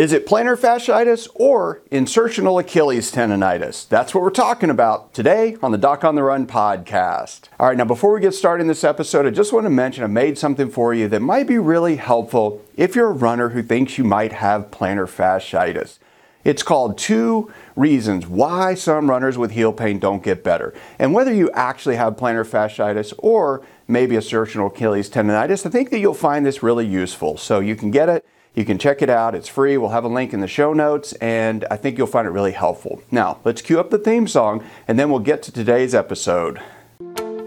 Is it plantar fasciitis or insertional Achilles tendonitis? That's what we're talking about today on the Doc on the Run podcast. All right, now before we get started in this episode, I just want to mention I made something for you that might be really helpful if you're a runner who thinks you might have plantar fasciitis. It's called Two Reasons Why Some Runners with Heel Pain Don't Get Better. And whether you actually have plantar fasciitis or maybe insertional Achilles tendonitis, I think that you'll find this really useful. So you can get it you can check it out. It's free. We'll have a link in the show notes, and I think you'll find it really helpful. Now, let's cue up the theme song, and then we'll get to today's episode.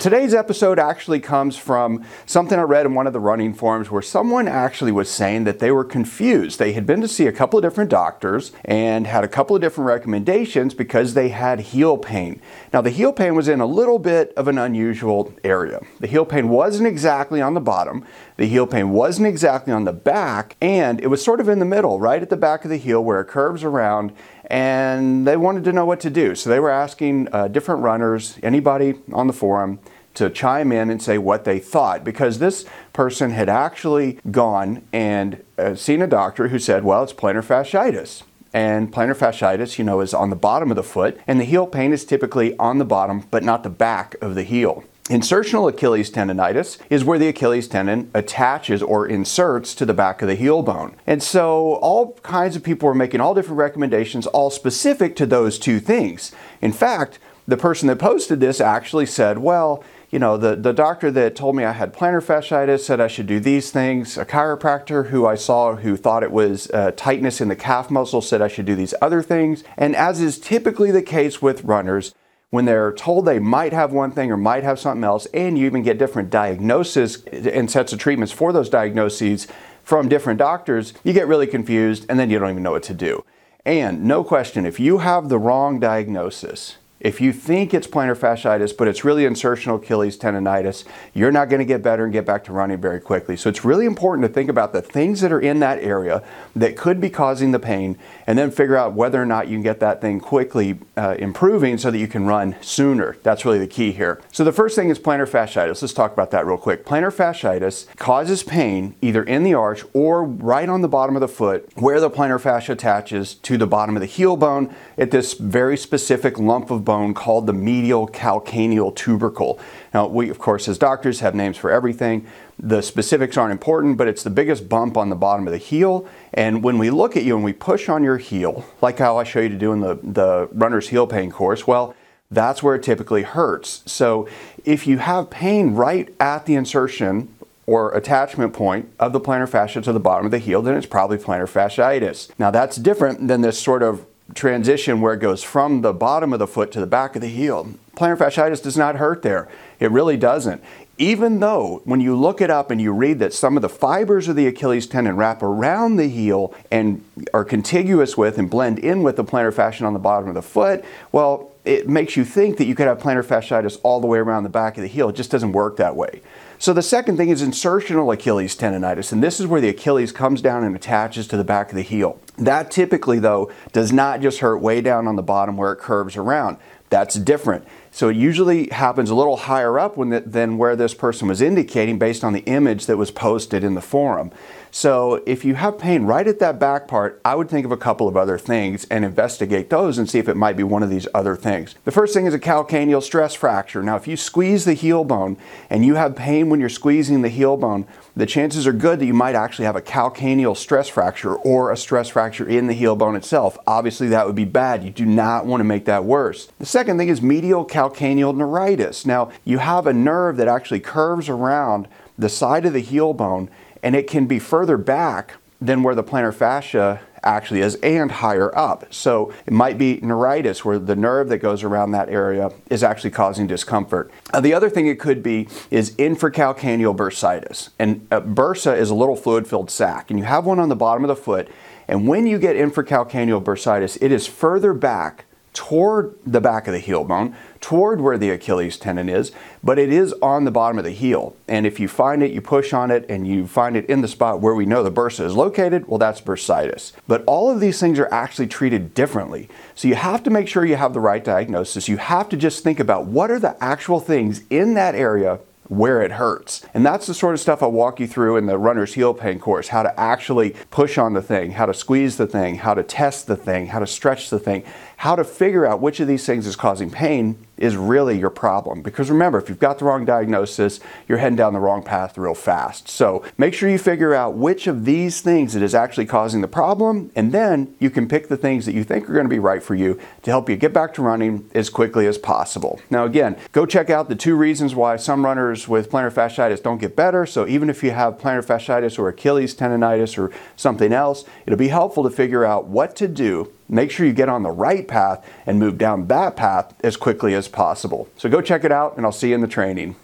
Today's episode actually comes from something I read in one of the running forums where someone actually was saying that they were confused. They had been to see a couple of different doctors and had a couple of different recommendations because they had heel pain. Now, the heel pain was in a little bit of an unusual area. The heel pain wasn't exactly on the bottom, the heel pain wasn't exactly on the back, and it was sort of in the middle, right at the back of the heel where it curves around and they wanted to know what to do. So they were asking uh, different runners, anybody on the forum, to chime in and say what they thought because this person had actually gone and uh, seen a doctor who said, well, it's plantar fasciitis. And plantar fasciitis, you know, is on the bottom of the foot, and the heel pain is typically on the bottom but not the back of the heel. Insertional Achilles tendonitis is where the Achilles tendon attaches or inserts to the back of the heel bone. And so all kinds of people were making all different recommendations, all specific to those two things. In fact, the person that posted this actually said, well, you know, the, the doctor that told me I had plantar fasciitis said I should do these things. A chiropractor who I saw who thought it was uh, tightness in the calf muscle said I should do these other things. And as is typically the case with runners, when they're told they might have one thing or might have something else, and you even get different diagnoses and sets of treatments for those diagnoses from different doctors, you get really confused and then you don't even know what to do. And no question, if you have the wrong diagnosis, if you think it's plantar fasciitis, but it's really insertional Achilles tendonitis, you're not going to get better and get back to running very quickly. So it's really important to think about the things that are in that area that could be causing the pain and then figure out whether or not you can get that thing quickly uh, improving so that you can run sooner. That's really the key here. So the first thing is plantar fasciitis. Let's talk about that real quick. Plantar fasciitis causes pain either in the arch or right on the bottom of the foot where the plantar fascia attaches to the bottom of the heel bone at this very specific lump of bone bone called the medial calcaneal tubercle. Now, we, of course, as doctors, have names for everything. The specifics aren't important, but it's the biggest bump on the bottom of the heel. And when we look at you and we push on your heel, like how I show you to do in the, the runner's heel pain course, well, that's where it typically hurts. So if you have pain right at the insertion or attachment point of the plantar fascia to the bottom of the heel, then it's probably plantar fasciitis. Now that's different than this sort of transition where it goes from the bottom of the foot to the back of the heel. Plantar fasciitis does not hurt there. It really doesn't. Even though when you look it up and you read that some of the fibers of the Achilles tendon wrap around the heel and are contiguous with and blend in with the plantar fascia on the bottom of the foot, well, it makes you think that you could have plantar fasciitis all the way around the back of the heel. It just doesn't work that way. So the second thing is insertional Achilles tendonitis, and this is where the Achilles comes down and attaches to the back of the heel. That typically, though, does not just hurt way down on the bottom where it curves around. That's different. So it usually happens a little higher up the, than where this person was indicating based on the image that was posted in the forum. So if you have pain right at that back part, I would think of a couple of other things and investigate those and see if it might be one of these other things. The first thing is a calcaneal stress fracture. Now, if you squeeze the heel bone and you have pain when you're squeezing the heel bone, the chances are good that you might actually have a calcaneal stress fracture or a stress fracture in the heel bone itself. Obviously, that would be bad. You do not want to make that worse. The second thing is medial calcaneal neuritis. Now, you have a nerve that actually curves around the side of the heel bone and it can be further back than where the plantar fascia actually is and higher up. So it might be neuritis where the nerve that goes around that area is actually causing discomfort. Uh, the other thing it could be is infracalcaneal bursitis. And uh, bursa is a little fluid filled sac, and you have one on the bottom of the foot. And when you get infracalcaneal bursitis, it is further back toward the back of the heel bone, toward where the Achilles tendon is, but it is on the bottom of the heel. And if you find it, you push on it, and you find it in the spot where we know the bursa is located, well, that's bursitis. But all of these things are actually treated differently. So you have to make sure you have the right diagnosis. You have to just think about what are the actual things in that area where it hurts. And that's the sort of stuff I'll walk you through in the runner's heel pain course how to actually push on the thing, how to squeeze the thing, how to test the thing, how to stretch the thing, how to figure out which of these things is causing pain is really your problem. Because remember, if you've got the wrong diagnosis, you're heading down the wrong path real fast. So make sure you figure out which of these things it is actually causing the problem, and then you can pick the things that you think are going to be right for you to help you get back to running as quickly as possible. Now, again, go check out the two reasons why some runners with plantar fasciitis don't get better. So even if you have plantar fasciitis or Achilles tendonitis or something else, it'll be helpful to figure out what to do make sure you get on the right path and move down that path as quickly as possible. So go check it out, and I'll see you in the training.